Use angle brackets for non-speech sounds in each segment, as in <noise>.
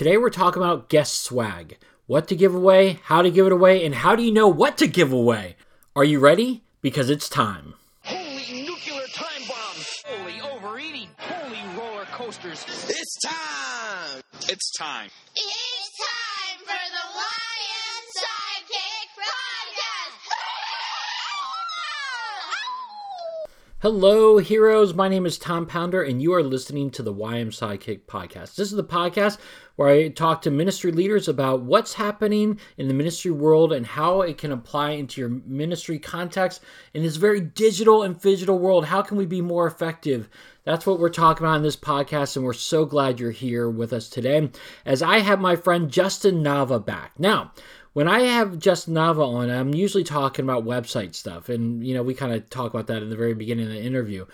Today we're talking about guest swag. What to give away, how to give it away, and how do you know what to give away? Are you ready? Because it's time. Holy nuclear time bombs! Holy overeating! Holy roller coasters! It's time! It's time. It's time for the YM Sidekick Podcast. Hello, heroes. My name is Tom Pounder, and you are listening to the YM Sidekick podcast. This is the podcast where I talk to ministry leaders about what's happening in the ministry world and how it can apply into your ministry context in this very digital and digital world. How can we be more effective? That's what we're talking about in this podcast, and we're so glad you're here with us today as I have my friend Justin Nava back. Now, when I have Justin Nava on, I'm usually talking about website stuff, and you know we kind of talk about that in the very beginning of the interview.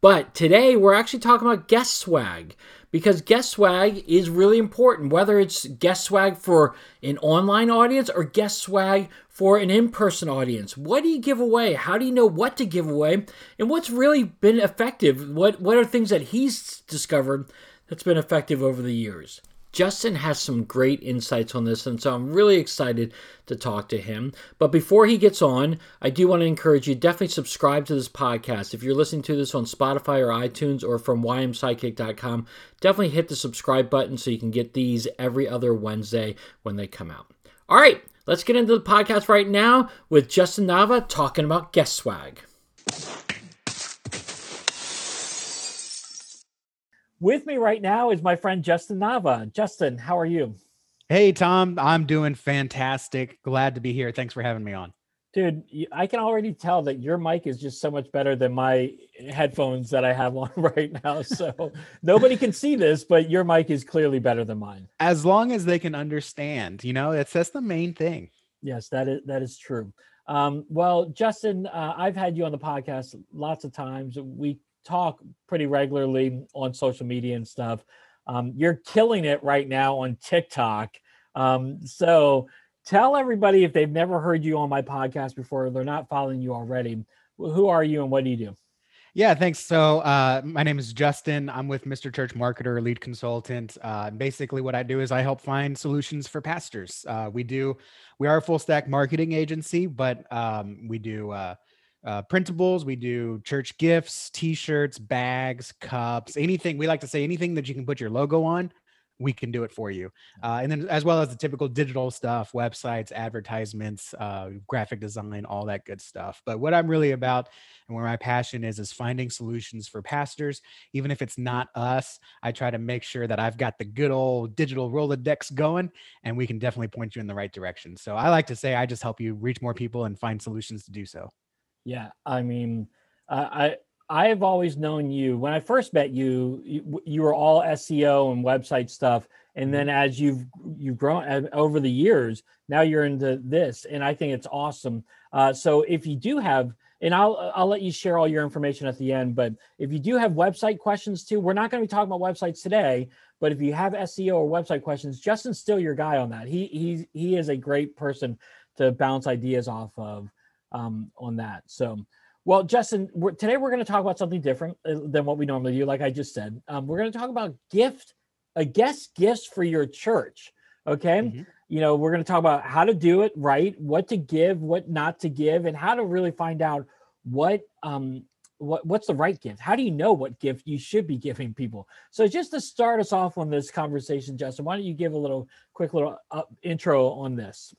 But today we're actually talking about guest swag because guest swag is really important, whether it's guest swag for an online audience or guest swag for an in person audience. What do you give away? How do you know what to give away? And what's really been effective? What, what are things that he's discovered that's been effective over the years? Justin has some great insights on this, and so I'm really excited to talk to him. But before he gets on, I do want to encourage you definitely subscribe to this podcast. If you're listening to this on Spotify or iTunes or from ymsidekick.com, definitely hit the subscribe button so you can get these every other Wednesday when they come out. All right, let's get into the podcast right now with Justin Nava talking about guest swag. With me right now is my friend Justin Nava. Justin, how are you? Hey, Tom, I'm doing fantastic. Glad to be here. Thanks for having me on. Dude, I can already tell that your mic is just so much better than my headphones that I have <laughs> on right now. So nobody can see this, but your mic is clearly better than mine. As long as they can understand, you know, that's that's the main thing. Yes, that is that is true. Um, well, Justin, uh, I've had you on the podcast lots of times. We talk pretty regularly on social media and stuff. Um, you're killing it right now on TikTok. Um, so tell everybody if they've never heard you on my podcast before, they're not following you already. Who are you and what do you do? Yeah, thanks. So, uh, my name is Justin. I'm with Mr. Church Marketer, lead consultant. Uh, basically, what I do is I help find solutions for pastors. Uh, we do, we are a full stack marketing agency, but um, we do uh, printables, we do church gifts, T-shirts, bags, cups, anything. We like to say anything that you can put your logo on. We can do it for you, uh, and then as well as the typical digital stuff, websites, advertisements, uh, graphic design, all that good stuff. But what I'm really about and where my passion is is finding solutions for pastors even if it's not us i try to make sure that i've got the good old digital rolodex going and we can definitely point you in the right direction so i like to say i just help you reach more people and find solutions to do so Yeah, I mean, uh, I I've always known you. When I first met you, you, you were all SEO and website stuff, and then as you've you've grown uh, over the years, now you're into this, and I think it's awesome. Uh, so if you do have, and I'll I'll let you share all your information at the end, but if you do have website questions too, we're not going to be talking about websites today. But if you have SEO or website questions, Justin's still your guy on that. He he he is a great person to bounce ideas off of um, on that. So, well, Justin, we're, today we're going to talk about something different uh, than what we normally do. Like I just said, um, we're going to talk about gift, a guest gifts for your church. Okay, Mhm. you know, we're going to talk about how to do it right, what to give, what not to give, and how to really find out what um what what's the right gift. How do you know what gift you should be giving people? So, just to start us off on this conversation, Justin, why don't you give a little quick little uh, intro on this?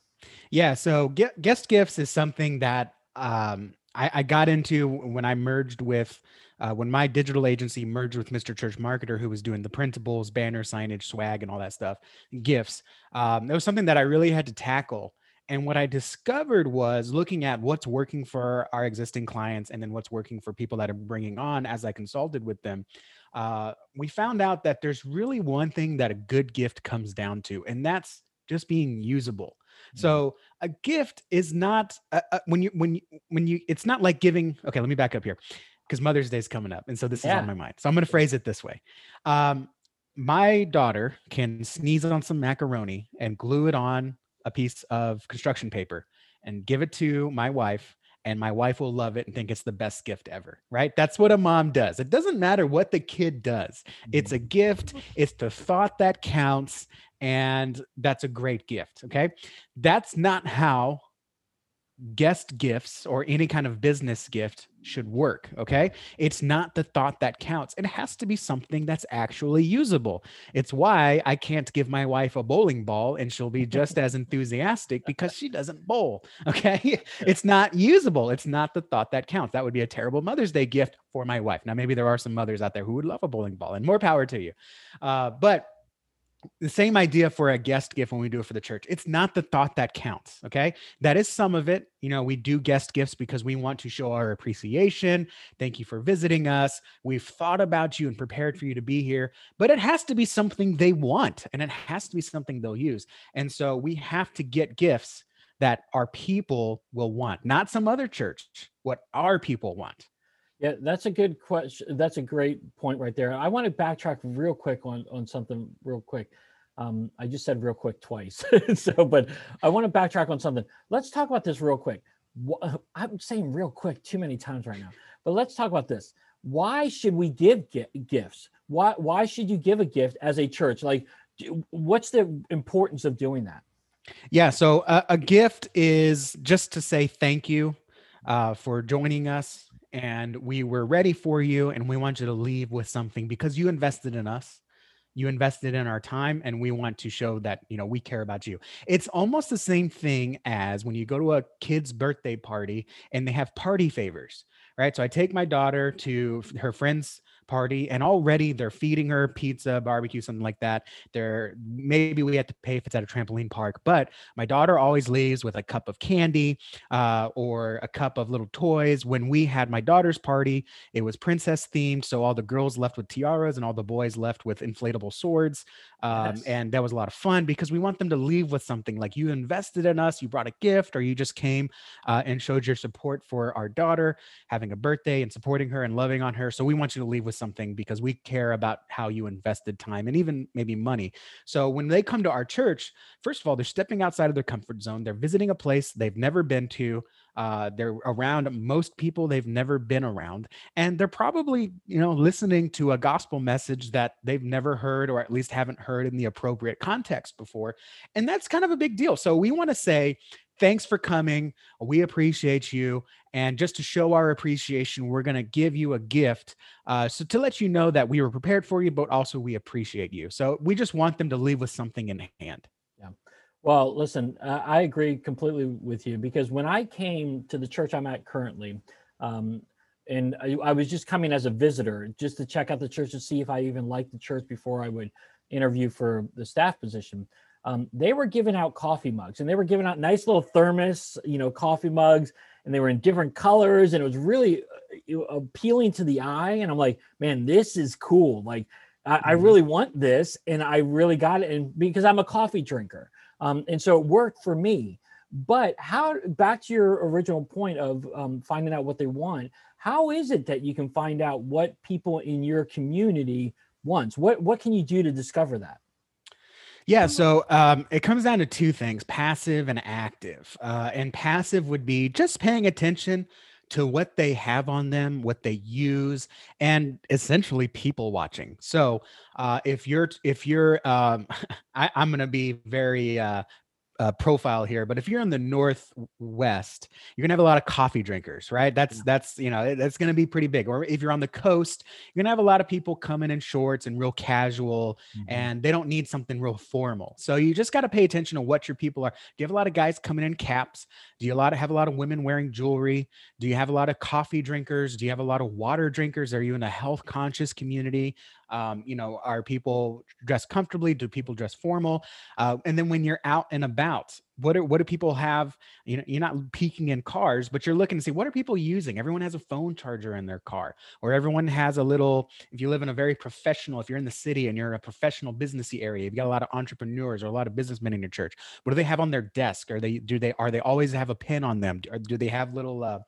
Yeah, so guest gifts is something that um, I, I got into when I merged with uh, when my digital agency merged with Mr. Church Marketer, who was doing the printables, banner signage, swag, and all that stuff, gifts. Um, it was something that I really had to tackle. And what I discovered was looking at what's working for our existing clients and then what's working for people that are bringing on as I consulted with them. Uh, we found out that there's really one thing that a good gift comes down to, and that's just being usable. So a gift is not uh, uh, when you when you when you it's not like giving. Okay, let me back up here because Mother's Day is coming up, and so this is on my mind. So I'm going to phrase it this way: um, My daughter can sneeze on some macaroni and glue it on a piece of construction paper and give it to my wife. And my wife will love it and think it's the best gift ever, right? That's what a mom does. It doesn't matter what the kid does. It's a gift. It's the thought that counts. And that's a great gift. Okay. That's not how guest gifts or any kind of business gift should work. Okay. It's not the thought that counts. It has to be something that's actually usable. It's why I can't give my wife a bowling ball and she'll be just as enthusiastic because she doesn't bowl. <laughs> Okay. It's not usable. It's not the thought that counts. That would be a terrible Mother's Day gift for my wife. Now, maybe there are some mothers out there who would love a bowling ball and more power to you. Uh, but the same idea for a guest gift when we do it for the church. It's not the thought that counts. Okay. That is some of it. You know, we do guest gifts because we want to show our appreciation. Thank you for visiting us. We've thought about you and prepared for you to be here, but it has to be something they want and it has to be something they'll use. And so we have to get gifts that our people will want, not some other church, what our people want. Yeah, that's a good question. That's a great point right there. I want to backtrack real quick on on something real quick. Um, I just said real quick twice. <laughs> so, but I want to backtrack on something. Let's talk about this real quick. <laughs> I'm saying real quick too many times right now, but let's talk about this. Why should we give gifts? Why why should you give a gift as a church? Like, what's the importance of doing that? Yeah, so a, a gift is just to say thank you uh, for joining us and we were ready for you and we want you to leave with something because you invested in us. You invested in our time and we want to show that you know we care about you. It's almost the same thing as when you go to a kid's birthday party and they have party favors right? So i take my daughter to her friend's party and already they're feeding her pizza barbecue something like that. They're maybe we have to pay if it's at a trampoline park but my daughter always leaves with a cup of candy uh, or a cup of little toys. When we had my daughter's party it was princess themed so all the girls left with tiaras and all the boys left with inflatable swords um, yes. and that was a lot of fun because we want them to leave with something like you invested in us you brought a gift or you just came uh, and showed your support for our daughter having a birthday and supporting her and loving on her so we want you to leave with something because we care about how you invested time and even maybe money. So when they come to our church, first of all, they're stepping outside of their comfort zone. They're visiting a place they've never been to. Uh, they're around most people they've never been around, and they're probably you know listening to a gospel message that they've never heard or at least haven't heard in the appropriate context before, and that's kind of a big deal. So we want to say thanks for coming. We appreciate you. And just to show our appreciation, we're going to give you a gift. Uh, so to let you know that we were prepared for you, but also we appreciate you. So we just want them to leave with something in hand. Well, listen, uh, I agree completely with you because when I came to the church I'm at currently, um, and I, I was just coming as a visitor just to check out the church to see if I even liked the church before I would interview for the staff position um, they were giving out coffee mugs and they were giving out nice little thermos, you know, coffee mugs, and they were in different colors, and it was really uh, appealing to the eye. And I'm like, man, this is cool. Like, I, I mm-hmm. really want this, and I really got it, and because I'm a coffee drinker, um, and so it worked for me. But how back to your original point of um, finding out what they want? How is it that you can find out what people in your community wants? What what can you do to discover that? Yeah, so um, it comes down to two things passive and active. Uh, and passive would be just paying attention to what they have on them, what they use, and essentially people watching. So uh, if you're if you're um, <laughs> I, am going to be very uh, uh, profile here, but if you're in the northwest, you're gonna have a lot of coffee drinkers, right? That's that's you know that's gonna be pretty big. Or if you're on the coast, you're gonna have a lot of people coming in shorts and real casual, mm-hmm. and they don't need something real formal. So you just got to pay attention to what your people are. Do you have a lot of guys coming in caps? Do you a lot of, have a lot of women wearing jewelry? Do you have a lot of coffee drinkers? Do you have a lot of water drinkers? Are you in a health conscious community? Um, you know, are people dressed comfortably? Do people dress formal? Uh, and then when you're out and about, what are what do people have you know you're not peeking in cars but you're looking to see what are people using? Everyone has a phone charger in their car or everyone has a little if you live in a very professional if you're in the city and you're a professional businessy area you've got a lot of entrepreneurs or a lot of businessmen in your church what do they have on their desk? Are they do they are they always have a pin on them? Or do they have little uh,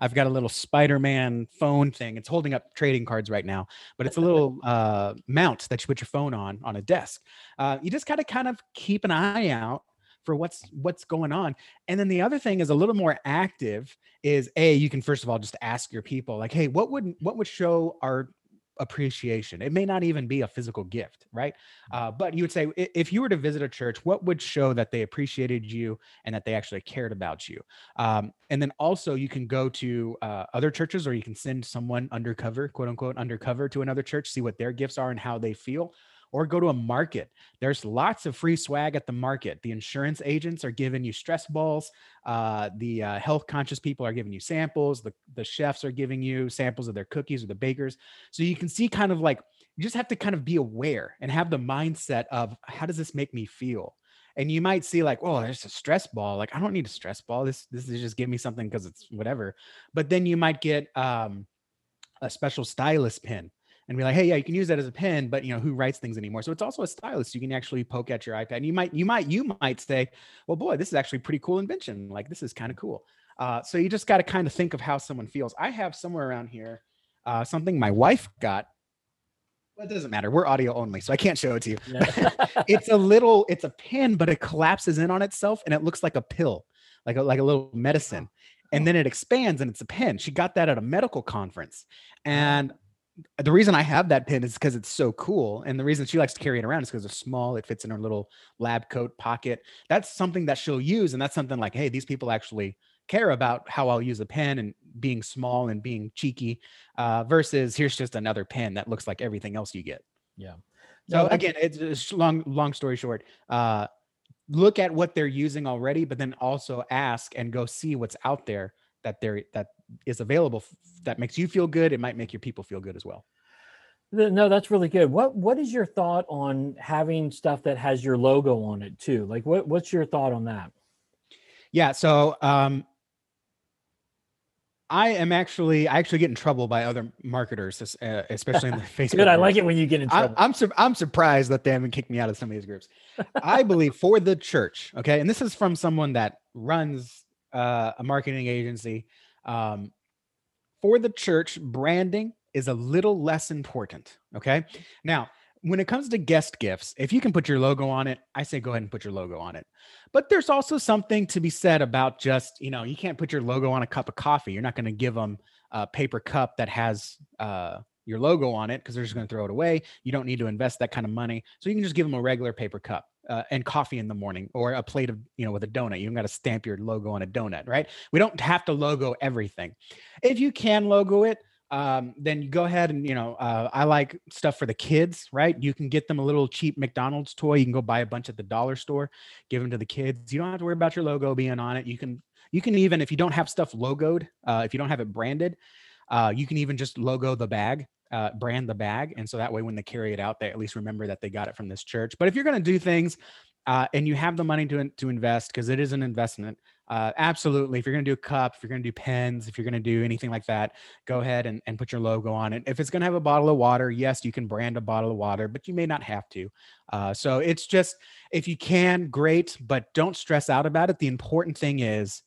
i've got a little spider-man phone thing it's holding up trading cards right now but it's a <laughs> little uh, mount that you put your phone on on a desk. Uh, you just gotta kind of keep an eye out for what's what's going on. And then the other thing is a little more active is a you can first of all just ask your people like, hey, what would what would show our appreciation. It may not even be a physical gift, right? Uh, but you would say if you were to visit a church, what would show that they appreciated you and that they actually cared about you? Um, and then also you can go to uh, other churches or you can send someone undercover, quote unquote, undercover to another church, see what their gifts are and how they feel. Or go to a market. There's lots of free swag at the market. The insurance agents are giving you stress balls. Uh, the uh, health conscious people are giving you samples. The, the chefs are giving you samples of their cookies or the bakers. So you can see kind of like you just have to kind of be aware and have the mindset of how does this make me feel? And you might see like, oh, there's a stress ball. Like I don't need a stress ball. This this is just give me something because it's whatever. But then you might get um, a special stylus pen and be like, hey, yeah, you can use that as a pen, but you know who writes things anymore? So it's also a stylus. You can actually poke at your iPad. And you might you might you might say, well, boy, this is actually a pretty cool invention. Like this is kind of cool. Uh, so you just got to kind of think of how someone feels. I have somewhere around here uh, something my wife got. Well, it doesn't matter. We're audio only, so I can't show it to you. <laughs> it's a little, it's a pen, but it collapses in on itself and it looks like a pill, like a like a little medicine. And then it expands and it's a pen. She got that at a medical conference. And the reason I have that pin is because it's so cool. And the reason she likes to carry it around is because it's small. It fits in her little lab coat pocket. That's something that she'll use. And that's something like, hey, these people actually care about how I'll use a pen and being small and being cheeky uh, versus here's just another pen that looks like everything else you get. Yeah. So No, again, it's long, long story short, uh, look at what they're using already, but then also ask and go see what's out there that there that is available that makes you feel good. It might make your people feel good as well. No, that's really good. What What is your thought on having stuff that has your logo on it too? Like, what What's your thought on that? Yeah. So um, I am actually I actually get in trouble by other marketers, uh, especially in the <laughs> Facebook. Good. I like it when you get in I, trouble. I'm sur- I'm surprised that they haven't kicked me out of some of these groups. I believe for the church, okay, and this is from someone that runs uh, a marketing agency. Um, for the church, branding is a little less important. Okay, now when it comes to guest gifts, if you can put your logo on it, I say go ahead and put your logo on it. But there's also something to be said about just you know you can't put your logo on a cup of coffee. You're not going to give them a paper cup that has uh, your logo on it because they're just going to throw it away. You don't need to invest that kind of money. So you can just give them a regular paper cup uh, and coffee in the morning or a plate of, you know, with a donut. You don't got to stamp your logo on a donut, right? We don't have to logo everything. If you can logo it, um, then you go ahead and, you know, uh, I like stuff for the kids, right? You can get them a little cheap McDonald's toy. You can go buy a bunch at the dollar store, give them to the kids. You don't have to worry about your logo being on it. You can, you can even, if you don't have stuff logoed, uh, if you don't have it branded, uh, you can even just logo the bag, uh, brand the bag. And so that way, when they carry it out, they at least remember that they got it from this church. But if you're going to do things uh, and you have the money to, to invest, because it is an investment, uh, absolutely. If you're going to do a cup, if you're going to do pens, if you're going to do anything like that, go ahead and, and put your logo on it. If it's going to have a bottle of water, yes, you can brand a bottle of water, but you may not have to. Uh, so it's just, if you can, great, but don't stress out about it. The important thing is,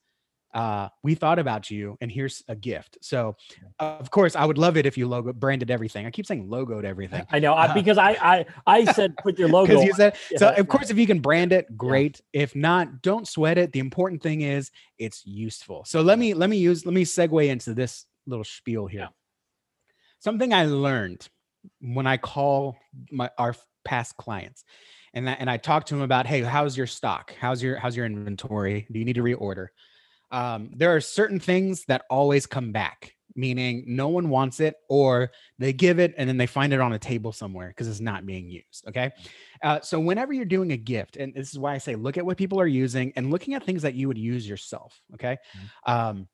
uh, we thought about you and here's a gift. So of course I would love it if you logo branded everything. I keep saying logoed everything. I know I, because I, I I said put your <laughs> logo. You on. said so Yeah. of course if you can brand it, great. If not, don't sweat it. The important thing is it's useful. So let me let me use let me segue into this little spiel here. Yeah. Something I learned when I call my our past clients and that, and I talk to them about, hey, how's your stock? How's your how's your inventory? Do you need to reorder? Um, there are certain things that always come back, meaning no one wants it, or they give it and then they find it on a table somewhere because it's not being used. Okay. Uh, so whenever you're doing a gift, and this is why I say look at what people are using and looking at things that you would use yourself. Okay. Um,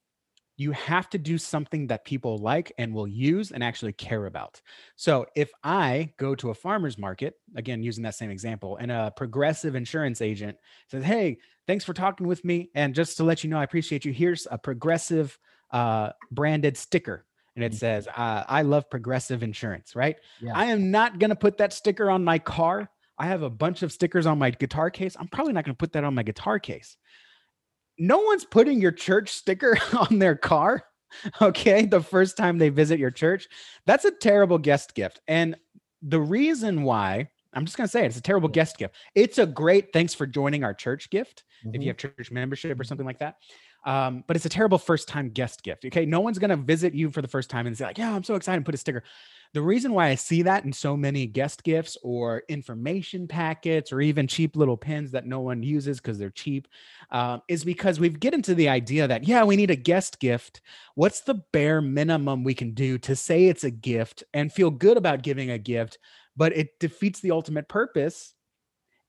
you have to do something that people like and will use and actually care about. So if I go to a farmer's market, again, using that same example, and a progressive insurance agent says, Hey, thanks for talking with me. And just to let you know, I appreciate you. Here's a progressive uh, branded sticker. And it says, uh, I love progressive insurance, right? Yeah. I am not going to put that sticker on my car. I have a bunch of stickers on my guitar case. I'm probably not going to put that on my guitar case. No one's putting your church sticker <laughs> on their car. Okay. The first time they visit your church. That's a terrible guest gift. And the reason why, I'm just going to say it, it's a terrible guest gift. It's a great thanks for joining our church gift if Mhm. you have church membership or something like that. Um, but it's a terrible first time guest gift. Okay. No one's going to visit you for the first time and say, like, yeah, I'm so excited and put a sticker. The reason why I see that in so many guest gifts or information packets or even cheap little pins that no one uses because they're cheap uh, is because we've get into the idea that, yeah, we need a guest gift. What's the bare minimum we can do to say it's a gift and feel good about giving a gift? But it defeats the ultimate purpose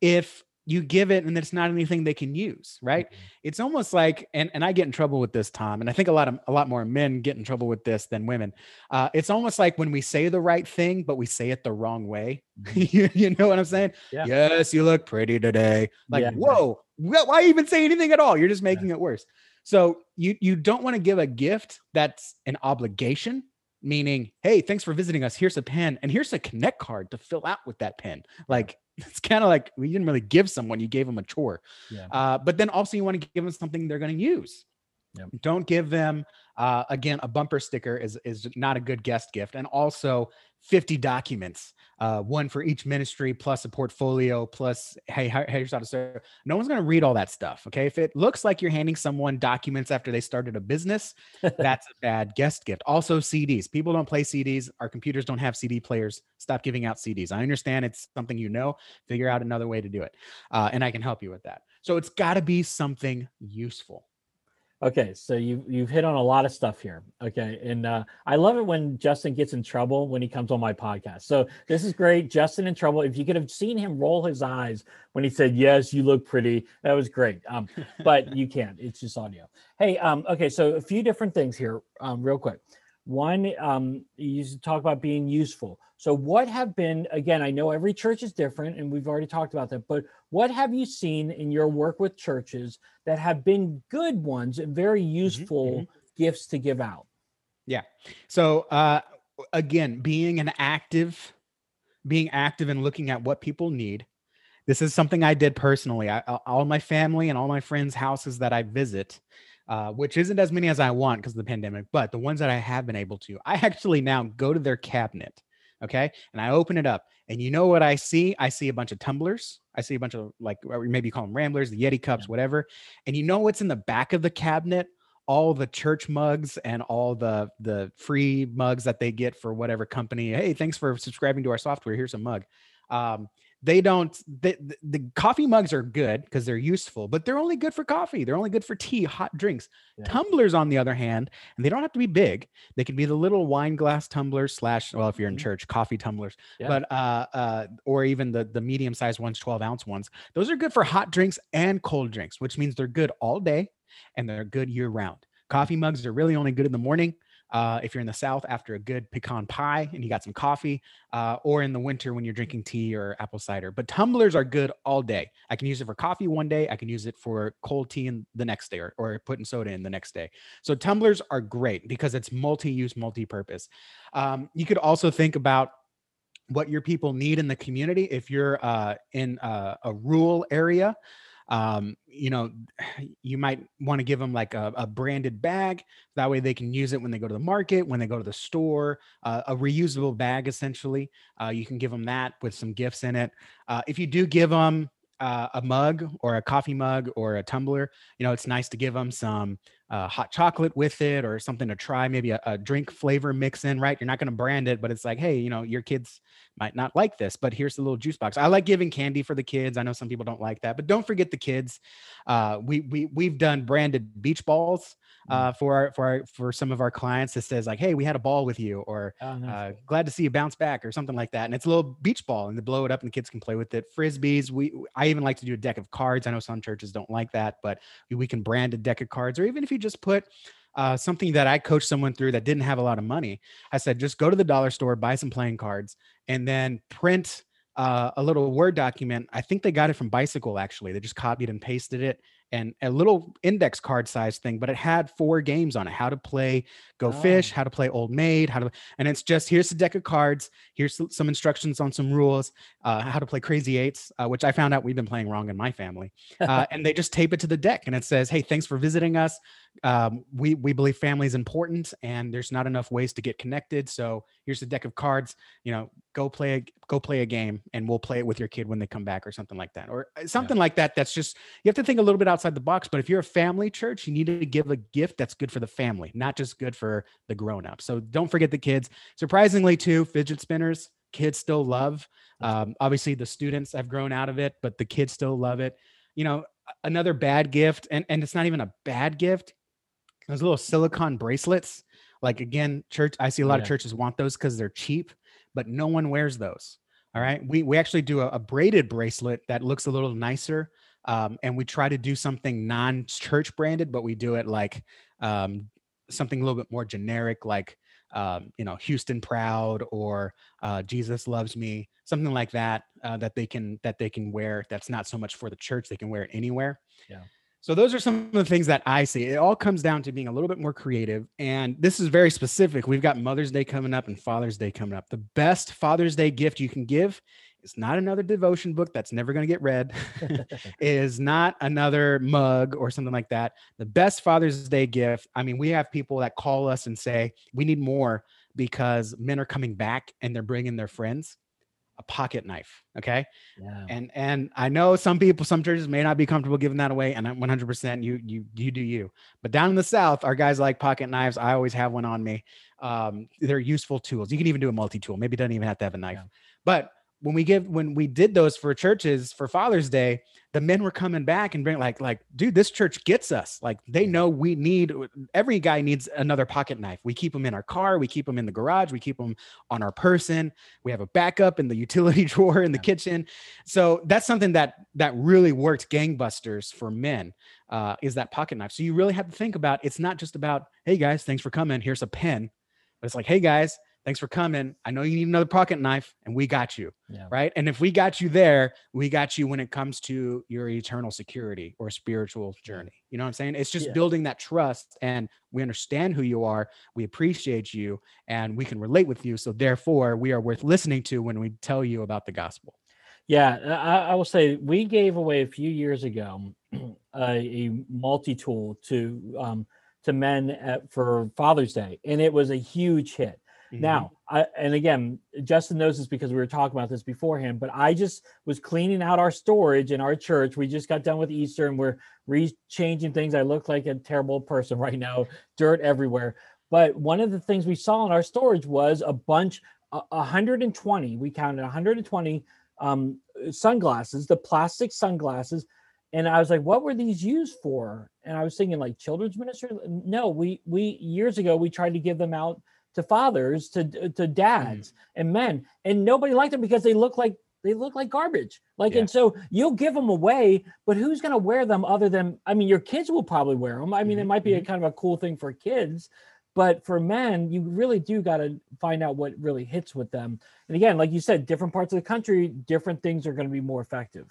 if you give it and it's not anything they can use right? Mhm. it's almost like and, and i get in trouble with this tom and i think a lot of a lot more men get in trouble with this than women. Uh, it's almost like when we say the right thing but we say it the wrong way. <laughs> You, you know what i'm saying? Yeah. yes you look pretty today. Like Yeah. whoa why even say anything at all? You're just making it worse. So you you don't want to give a gift that's an obligation meaning hey thanks for visiting us. Here's a pen and here's a connect card to fill out with that pen. Like it's kind of like we didn't really give someone you gave them a chore Yeah. uh, but then also you want to give them something they're going to use Yep. don't give them uh, again a bumper sticker is is not a good guest gift and also 50 documents uh, one for each ministry plus a portfolio plus hey how- here's how to serve no one's going to read all that stuff okay? If it looks like you're handing someone documents after they started a business <laughs> that's a bad guest gift. Also cds people don't play cds our computers don't have cd players. Stop giving out cds i understand it's something you know. Figure out another way to do it uh, and i can help you with that. So it's got to be something useful Okay, so you you've hit on a lot of stuff here. Okay, and uh, I love it when Justin gets in trouble when he comes on my podcast. So this is great, Justin in trouble. If you could have seen him roll his eyes when he said, "Yes, you look pretty," that was great. Um, <laughs> but you can't; it's just audio. Hey, um, okay, so a few different things here, um, real quick. One, um, you used to talk about being useful. So, what have been again? I know every church is different, and we've already talked about that. But what have you seen in your work with churches that have been good ones and very useful gifts to give out? Yeah. So uh again, being an active, being active and looking at what people need. This is something I did personally. I- all my family and all my friends' houses that I visit, uh, which isn't as many as I want because of the pandemic, but the ones that I have been able to, I actually now go to their cabinet, okay, and I open it up, and you know what I see? I see a bunch of tumblers. I see a bunch of like maybe you call them ramblers, the Yeti cups, whatever. And you know what's in the back of the cabinet? all the church mugs and all the the free mugs that they get for whatever company hey thanks for subscribing to our software here's a mug um, they don't the, the, the coffee mugs are good because they're useful but they're only good for coffee they're only good for tea hot drinks Yeah. tumblers on the other hand and they don't have to be big they can be the little wine glass tumblers slash well if you're in Mhm. church coffee tumblers Yeah. but uh uh or even the the medium sized ones 12 ounce ones those are good for hot drinks and cold drinks which means they're good all day and they're good year round. Coffee mugs are really only good in the morning. Uh, if you're in the South after a good pecan pie and you got some coffee, uh, or in the winter when you're drinking tea or apple cider. But tumblers are good all day. I can use it for coffee one day. I can use it for cold tea in the next day or, or putting soda in the next day. So tumblers are great because it's multi-use, multi-purpose. Um, you could also think about what your people need in the community. If you're uh, in a, a rural area, um, you know, <sighs> you might want to give them like a, a branded bag. That way they can use it when they go to the market, when they go to the store, uh, a reusable bag essentially. Uh, you can give them that with some gifts in it. Uh, if you do give them uh, a mug or a coffee mug or a tumbler, you know, it's nice to give them some uh, hot chocolate with it or something to try, maybe a, a drink flavor mix in, right? You're not going to brand it, but it's like, hey, you know, your kids might not like this, but here's the little juice box. I like giving candy for the kids. I know some people don't like that, but don't forget the kids. Uh, we we we've done branded beach balls uh, for our for our for some of our clients that says like, hey, we had a ball with you, or Oh, nice. uh, glad to see you bounce back, or something like that. And it's a little beach ball, and they blow it up, and the kids can play with it. Frisbees. We I even like to do a deck of cards. I know some churches don't like that, but we, we can brand a deck of cards, or even if you just put uh, something that I coached someone through that didn't have a lot of money. I said, just go to the dollar store, buy some playing cards, and then print uh, a little Word document. I think they got it from Bicycle actually. They just copied and pasted it and a little index card size thing, but it had four games on it how to play Go Fish, Oh. how to play Old Maid, how to, and it's just here's a deck of cards, here's some- some instructions on some rules, uh, how to play Crazy Eights, uh, which I found out we've been playing wrong in my family. Uh, and they just tape it to the deck and it says, hey, thanks for visiting us. Um, we, we believe family is important and there's not enough ways to get connected. So here's a deck of cards, you know, go play, a, go play a game and we'll play it with your kid when they come back or something like that. Or uh, something like that. That's just, you have to think a little bit outside outside the box. But if you're a family church, you need to give a gift that's good for the family, not just good for the grown up. So don't forget the kids. Surprisingly, too, fidget spinners, kids still love. Um, obviously, the students have grown out of it, but the kids still love it. You know, another bad gift, and, and it's not even a bad gift. Those little silicone bracelets. Like again, church, I see a lot Yeah. of churches want those because they're cheap, but no one wears those. All right. We we actually do a, a braided bracelet that looks a little nicer. Um, and we try to do something non-church branded, but we do it like um, something a little bit more generic, like um, you know, Houston Proud or uh, Jesus Loves Me, something like that, uh, that they can that they can wear. That's not so much for the church; they can wear it anywhere. Yeah. So those are some of the things that I see. It all comes down to being a little bit more creative, and this is very specific. We've got Mother's Day coming up and Father's Day coming up. The best Father's Day gift you can give is not another devotion book that's never going to get read. <laughs> is not another mug or something like that. The best Father's Day gift. I mean, we have people that call us and say, we need more because men are coming back and they're bringing their friends a pocket knife. Okay. Yeah. And, and I know some people, some churches may not be comfortable giving that away. And I'm 100% you, you, you do you. But down in the South, our guys like pocket knives. I always have one on me. Um, they're useful tools. You can even do a multi tool. Maybe it doesn't even have to have a knife. Yeah. But when we give when we did those for churches for Father's Day, the men were coming back and bring like like dude, this church gets us. Like they know we need every guy needs another pocket knife. We keep them in our car, we keep them in the garage, we keep them on our person. We have a backup in the <laughs> utility drawer in the kitchen. So that's something that that really worked gangbusters for men. Uh, is that pocket knife? So you really have to think about. It's not just about hey guys, thanks for coming. Here's a pen, but it's like hey guys, thanks for coming. I know you need another pocket knife, and we got you Yeah. right? And if we got you there, we got you when it comes to your eternal security or spiritual journey. You know what I'm saying? It's just Yeah. building that trust and we understand who you are, we appreciate you, and we can relate with you. So therefore, we are worth listening to when we tell you about the gospel. Yeah, I, I will say we gave away a few years ago <clears throat> a, a multi-tool to um, to men at, for Father's Day, and it was a huge hit. Mm-hmm. Now, I, and again, Justin knows this because we were talking about this beforehand, but I just was cleaning out our storage in our church. We just got done with Easter and we're re-changing things. I look like a terrible person <laughs> right now, dirt everywhere. But one of the things we saw in our storage was a bunch, a 120, we counted 120 um, sunglasses, the plastic sunglasses. And I was like, what were these used for? And I was thinking like children's ministry. No, we, we, years ago, we tried to give them out to fathers, to to dads and men, and nobody liked them because they look like they look like garbage. Like, Yeah. and so you'll give them away, but who's going to wear them other than? I mean, your kids will probably wear them. I mean, it Mhm, might be a kind of a cool thing for kids, but for men, you really do got to find out what really hits with them. And again, like you said, different parts of the country, different things are going to be more effective.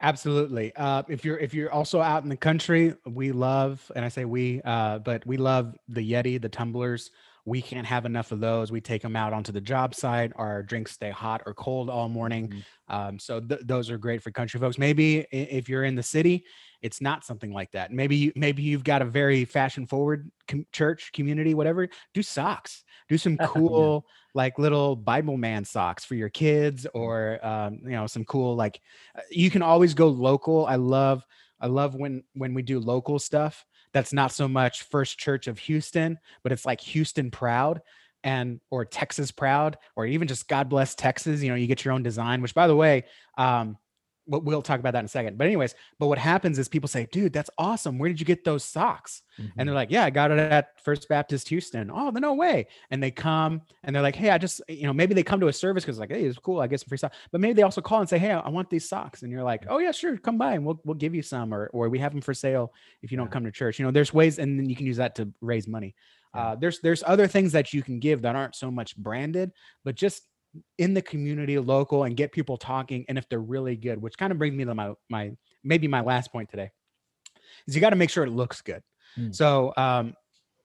Absolutely. Uh, if you're if you're also out in the country, we love, and I say we, uh, but we love the Yeti, the tumblers. We can't have enough of those. We take them out onto the job site. Our drinks stay hot or cold all morning. Mhm. Um, so th- those are great for country folks. Maybe if you're in the city, it's not something like that. Maybe you, maybe you've got a very fashion forward com- church community, whatever. Do socks. Do some <laughs> Yeah. cool like little Bible man socks for your kids, or um, you know some cool like. uh, You can always go local. I love I love when when we do local stuff. That's not so much First Church of Houston, but it's like Houston proud and or Texas proud, or even just God bless Texas. You know, you get your own design. Which, by the way, um, we'll, we'll talk about that in a second. But anyways, but what happens is people say, "Dude, that's awesome. Where did you get those socks?" And they're like, "Yeah, I got it at First Baptist Houston." Oh, no way! And they come and they're like, "Hey, I just you know maybe they come to a service because like, hey, it's cool. I get some free socks." But maybe they also call and say, "Hey, I want these socks," and you're like, "Oh yeah, sure, come by and we'll we'll give you some, or or we have them for sale if you don't Yeah. come to church." You know, there's ways, and then you can use that to raise money. Yeah. Uh, there's there's other things that you can give that aren't so much branded, but just in the community, local, and get people talking. And if they're really good, which kind of brings me to my my maybe my last point today, is you got to make sure it looks good. Mm. So um,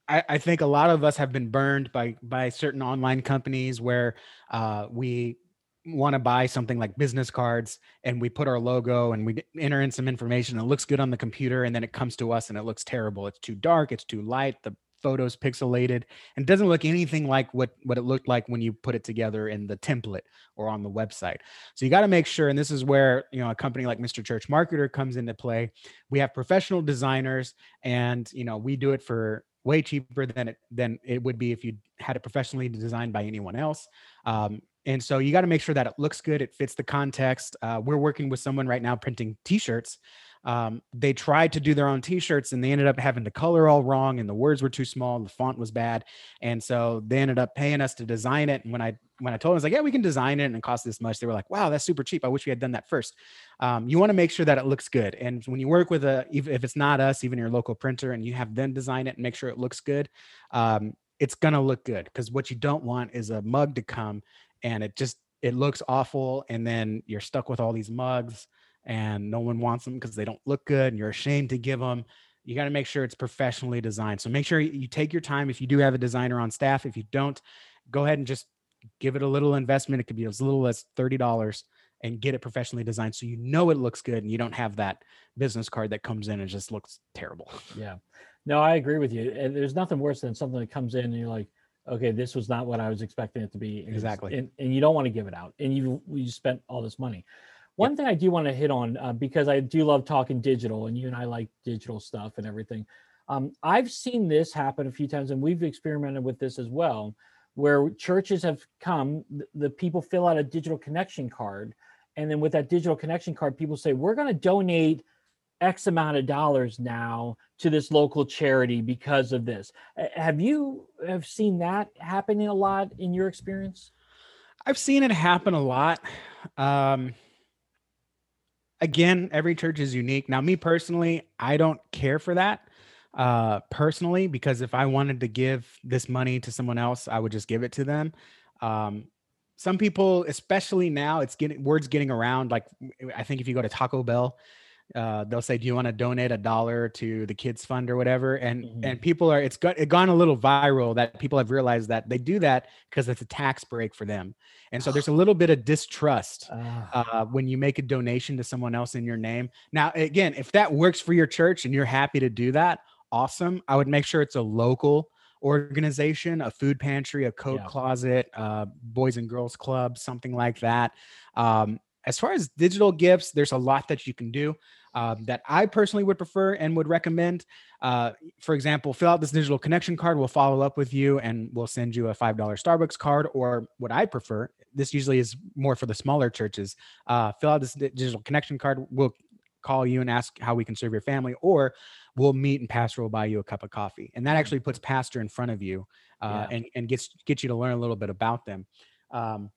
I, I think a lot of us have been burned by by certain online companies where uh, we want to buy something like business cards and we put our logo and we enter in some information. It looks good on the computer, and then it comes to us and it looks terrible. It's too dark. It's too light. The photos pixelated and doesn't look anything like what what it looked like when you put it together in the template or on the website. So you got to make sure and this is where you know a company like mr church marketer comes into play. We have professional designers and you know we do it for way cheaper than it than it would be if you had it professionally designed by anyone else. Um, and so you got to make sure that it looks good it fits the context. Uh, we're working with someone right now printing t-shirts um, they tried to do their own t-shirts and they ended up having the color all wrong and the words were too small and the font was bad. And so they ended up paying us to design it. And when i when i told them i was like yeah we can design it and it costs this much they were like wow that's super cheap. I wish we had done that first. Um, you want to make sure that it looks good. And when you work with a if it's not us even your local printer and you have them design it and make sure it looks good um, it's going to look good. Because what you don't want is a mug to come and it just it looks awful and then you're stuck with all these mugs and no one wants them because they don't look good and you're ashamed to give them you got to make sure it's professionally designed so make sure you take your time if you do have a designer on staff if you don't go ahead and just give it a little investment it could be as little as $30 and get it professionally designed so you know it looks good and you don't have that business card that comes in and just looks terrible <laughs> Yeah. No, I agree with you. And there's nothing worse than something that comes in and you're like, okay, this was not what I was expecting it to be. and Exactly. And, and you don't want to give it out. And you you spent all this money. One thing I do want to hit on uh, because I do love talking digital, and you and I like digital stuff and everything. Um, I've seen this happen a few times, and we've experimented with this as well, where churches have come, th- the people fill out a digital connection card, and then with that digital connection card, people say, "We're going to donate X amount of dollars now to this local charity because of this." Have you have seen that happening a lot in your experience? I've seen it happen a lot. Um, again, every church is unique. Now, me personally, I don't care for that uh personally because if I wanted to give this money to someone else, I would just give it to them. Um some people, especially now, it's getting words getting around. Like I think if you go to Taco Bell, uh, they'll say, "Do you want to donate a dollar to the kids fund or whatever?" And Mhm. and people are it's got it gone a little viral that people have realized that they do that because it's a tax break for them, and so there's a <gasps> little bit of distrust uh, when you make a donation to someone else in your name. Now, again, if that works for your church and you're happy to do that, awesome. I would make sure it's a local organization, a food pantry, a coat Yeah. closet, uh, boys and girls club, something like that. Um, as far as digital gifts, there's a lot that you can do um, that I personally would prefer and would recommend. Uh, for example, fill out this digital connection card. We'll follow up with you and we'll send you a $5 Starbucks card. Or what I prefer, this usually is more for the smaller churches. Uh, fill out this digital connection card. We'll call you and ask how we can serve your family, or we'll meet and pastor will buy you a cup of coffee. And that actually puts pastor in front of you uh, Yeah. and, and gets get you to learn a little bit about them. Um,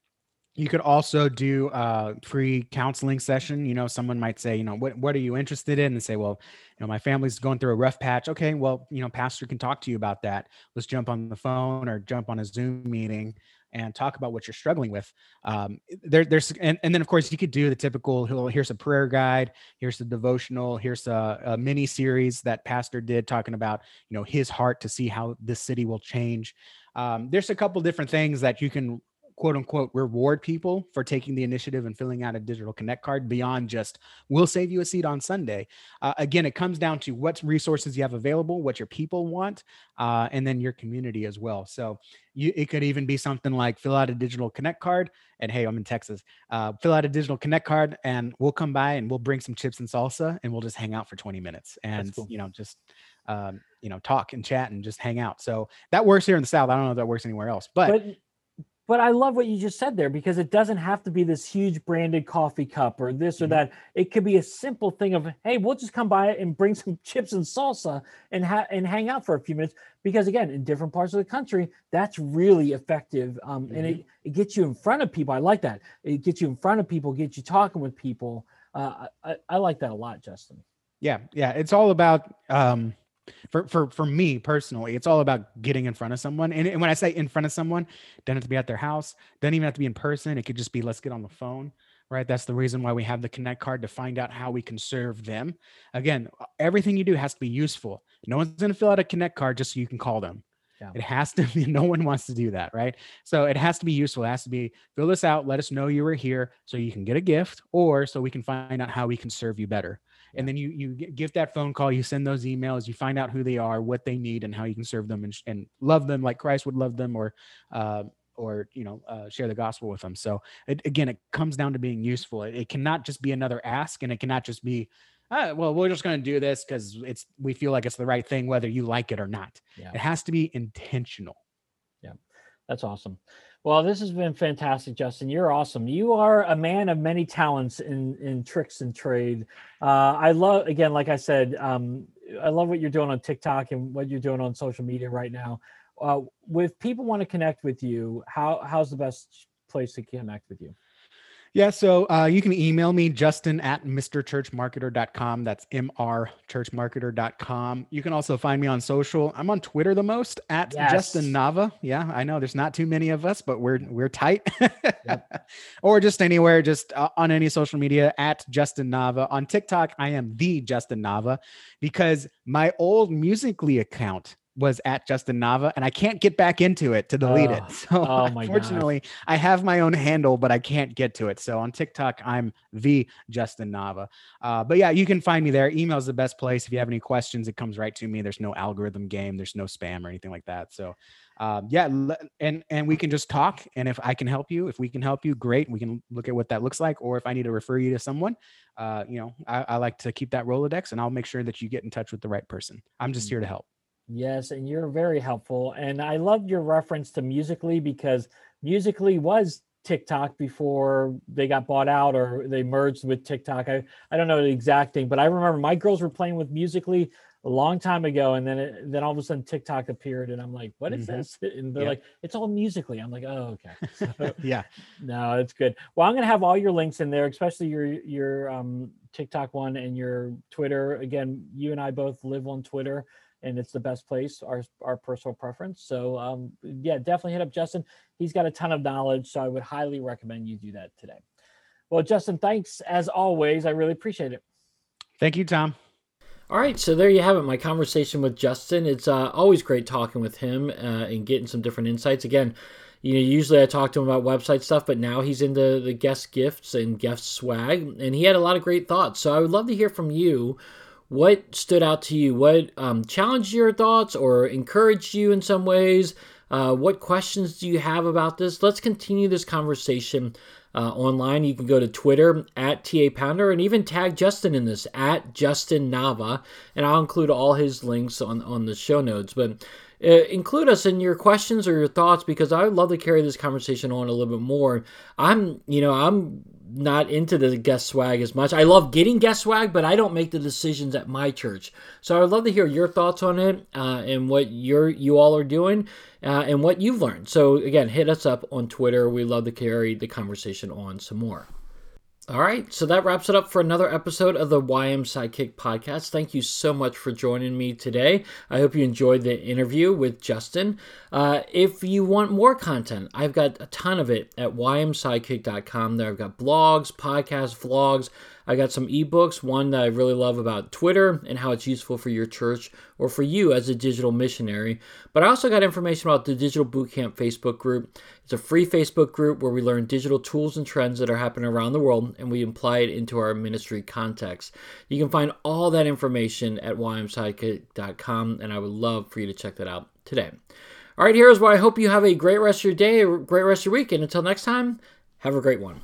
you could also do a free counseling session. You know, someone might say, you know, what what are you interested in? And say, well, you know, my family's going through a rough patch. Okay, well, you know, pastor can talk to you about that. Let's jump on the phone or jump on a Zoom meeting and talk about what you're struggling with. Um, there, there's and, and then of course you could do the typical. Here's a prayer guide. Here's a devotional. Here's a, a mini series that pastor did talking about you know his heart to see how this city will change. Um, there's a couple different things that you can quote unquote reward people for taking the initiative and filling out a digital connect card beyond just we'll save you a seat on sunday. Uh, again it comes down to what resources you have available what your people want uh, and then your community as well. So you, it could even be something like fill out a digital connect card and hey i'm in texas. Uh, fill out a digital connect card and we'll come by and we'll bring some chips and salsa and we'll just hang out for 20 minutes and cool. you know just um, you know talk and chat and just hang out. So that works here in the south. I don't know if that works anywhere else but but but I love what you just said there because it doesn't have to be this huge branded coffee cup or this or Mhm. that. It could be a simple thing of, hey, we'll just come by and bring some <laughs> chips and salsa and ha- and hang out for a few minutes. Because again, in different parts of the country, that's really effective, um, and it, it gets you in front of people. I like that. It gets you in front of people, gets you talking with people. Uh, I, I- I like that a lot, Justin. yeah yeah it's all about um for for for me personally it's all about getting in front of someone and, and when i say in front of someone doesn't have to be at their house doesn't even have to be in person it could just be let's get on the phone right that's the reason why we have the connect card to find out how we can serve them again everything you do has to be useful no one's going to fill out a connect card just so you can call them Yeah. It has to be, <laughs> no one wants to do that, right? So it has to be useful. It has to be fill this out, let us know you were here so you can get a gift or so we can find out how we can serve you better. And then you you give that phone call, you send those emails, you find out who they are, what they need, and how you can serve them and, and love them like Christ would love them, or uh, or you know uh, share the gospel with them. So it, again, it comes down to being useful. It, it cannot just be another ask, and it cannot just be, ah, well, we're just going to do this because it's we feel like it's the right thing, whether you like it or not. Yeah. It has to be intentional. Yeah, that's awesome. Well, this has been fantastic, Justin. You're awesome. You are a man of many talents in in tricks and trade. Uh, I love again, like I said, um, I love what you're doing on TikTok and what you're doing on social media right now. Uh, with people want to connect with you, how how's the best place to connect with you? Yeah, so uh, you can email me, Justin at mrchurchmarketer.com. That's mrchurchmarketer.com. You can also find me on social. I'm on Twitter the most at Yes. Justin Nava. Yeah, I know there's not too many of us, but we're we're tight. <laughs> or just anywhere, just uh, on any social media at Justin Nava. On TikTok, I am the Justin Nava because my old Musically account was at Justin Nava, and I can't get back into it to delete Oh, it. <laughs> So oh unfortunately, I have my own handle, but I can't get to it. So on TikTok, I'm the Justin Nava. Uh, but yeah, you can find me there. Email is the best place. If you have any questions, it comes right to me. There's no algorithm game. There's no spam or anything like that. So um, yeah, and and we can just talk. And if I can help you, if we can help you, great. We can look at what that looks like. Or if I need to refer you to someone, uh, you know, I, I like to keep that Rolodex, and I'll make sure that you get in touch with the right person. I'm just here to help. Yes, and you're very helpful. And I loved your reference to Musically because Musically was TikTok before they got bought out or they merged with TikTok. I, I don't know the exact thing, but I remember my girls were playing with Musically a long time ago, and then it, then all of a sudden TikTok appeared, and I'm like, "What is Mhm. this?" <laughs> And they're Yeah. like, "It's all Musically." I'm like, "Oh, okay." <laughs> So- <laughs> yeah. no, it's good. Well, I'm gonna have all your links in there, especially your your um, TikTok one and your Twitter. Again, you and I both live on Twitter, and it's the best place. Our our personal preference. So um, yeah, definitely hit up Justin. He's got a ton of knowledge, so I would highly recommend you do that today. Well, Justin, thanks as always. I really appreciate it. Thank you, Tom. All right, so there you have it. My conversation with Justin. It's uh, always great talking with him uh, and getting some different insights. Again, you know, usually I talk to him about website stuff, but now he's into the guest gifts and guest swag, and he had a lot of great thoughts. So I would love to hear from you. What stood out to you? What um, challenged your thoughts or encouraged you in some ways? Uh, what questions do you have about this? Let's continue this conversation uh, online. You can go to Twitter at TA Pounder and even tag Justin in this at Justin Nava, and I'll include all his links on, on the show notes. But include us in your questions or your thoughts because I would love to carry this conversation on a little bit more. I'm, you know, I'm not into the guest swag as much. I love getting guest swag, but I don't make the decisions at my church. So I'd love to hear your thoughts on it uh, and what you're you all are doing uh, and what you've learned. So again, hit us up on Twitter. We love to carry the conversation on some more. All right, so that wraps it up for another episode of the YM Sidekick podcast. Thank you so much for joining me today. I hope you enjoyed the interview with Justin. Uh, if you want more content, I've got a ton of it at ymsidekick.com. There, I've got blogs, podcasts, vlogs. I got some ebooks, one that I really love about Twitter and how it's useful for your church or for you as a digital missionary. But I also got information about the Digital Bootcamp Facebook group. It's a free Facebook group where we learn digital tools and trends that are happening around the world and we apply it into our ministry context. You can find all that information at ymsidekick.com and I would love for you to check that out today. All right, here's where I hope you have a great rest of your day, a great rest of your week, and until next time, have a great one.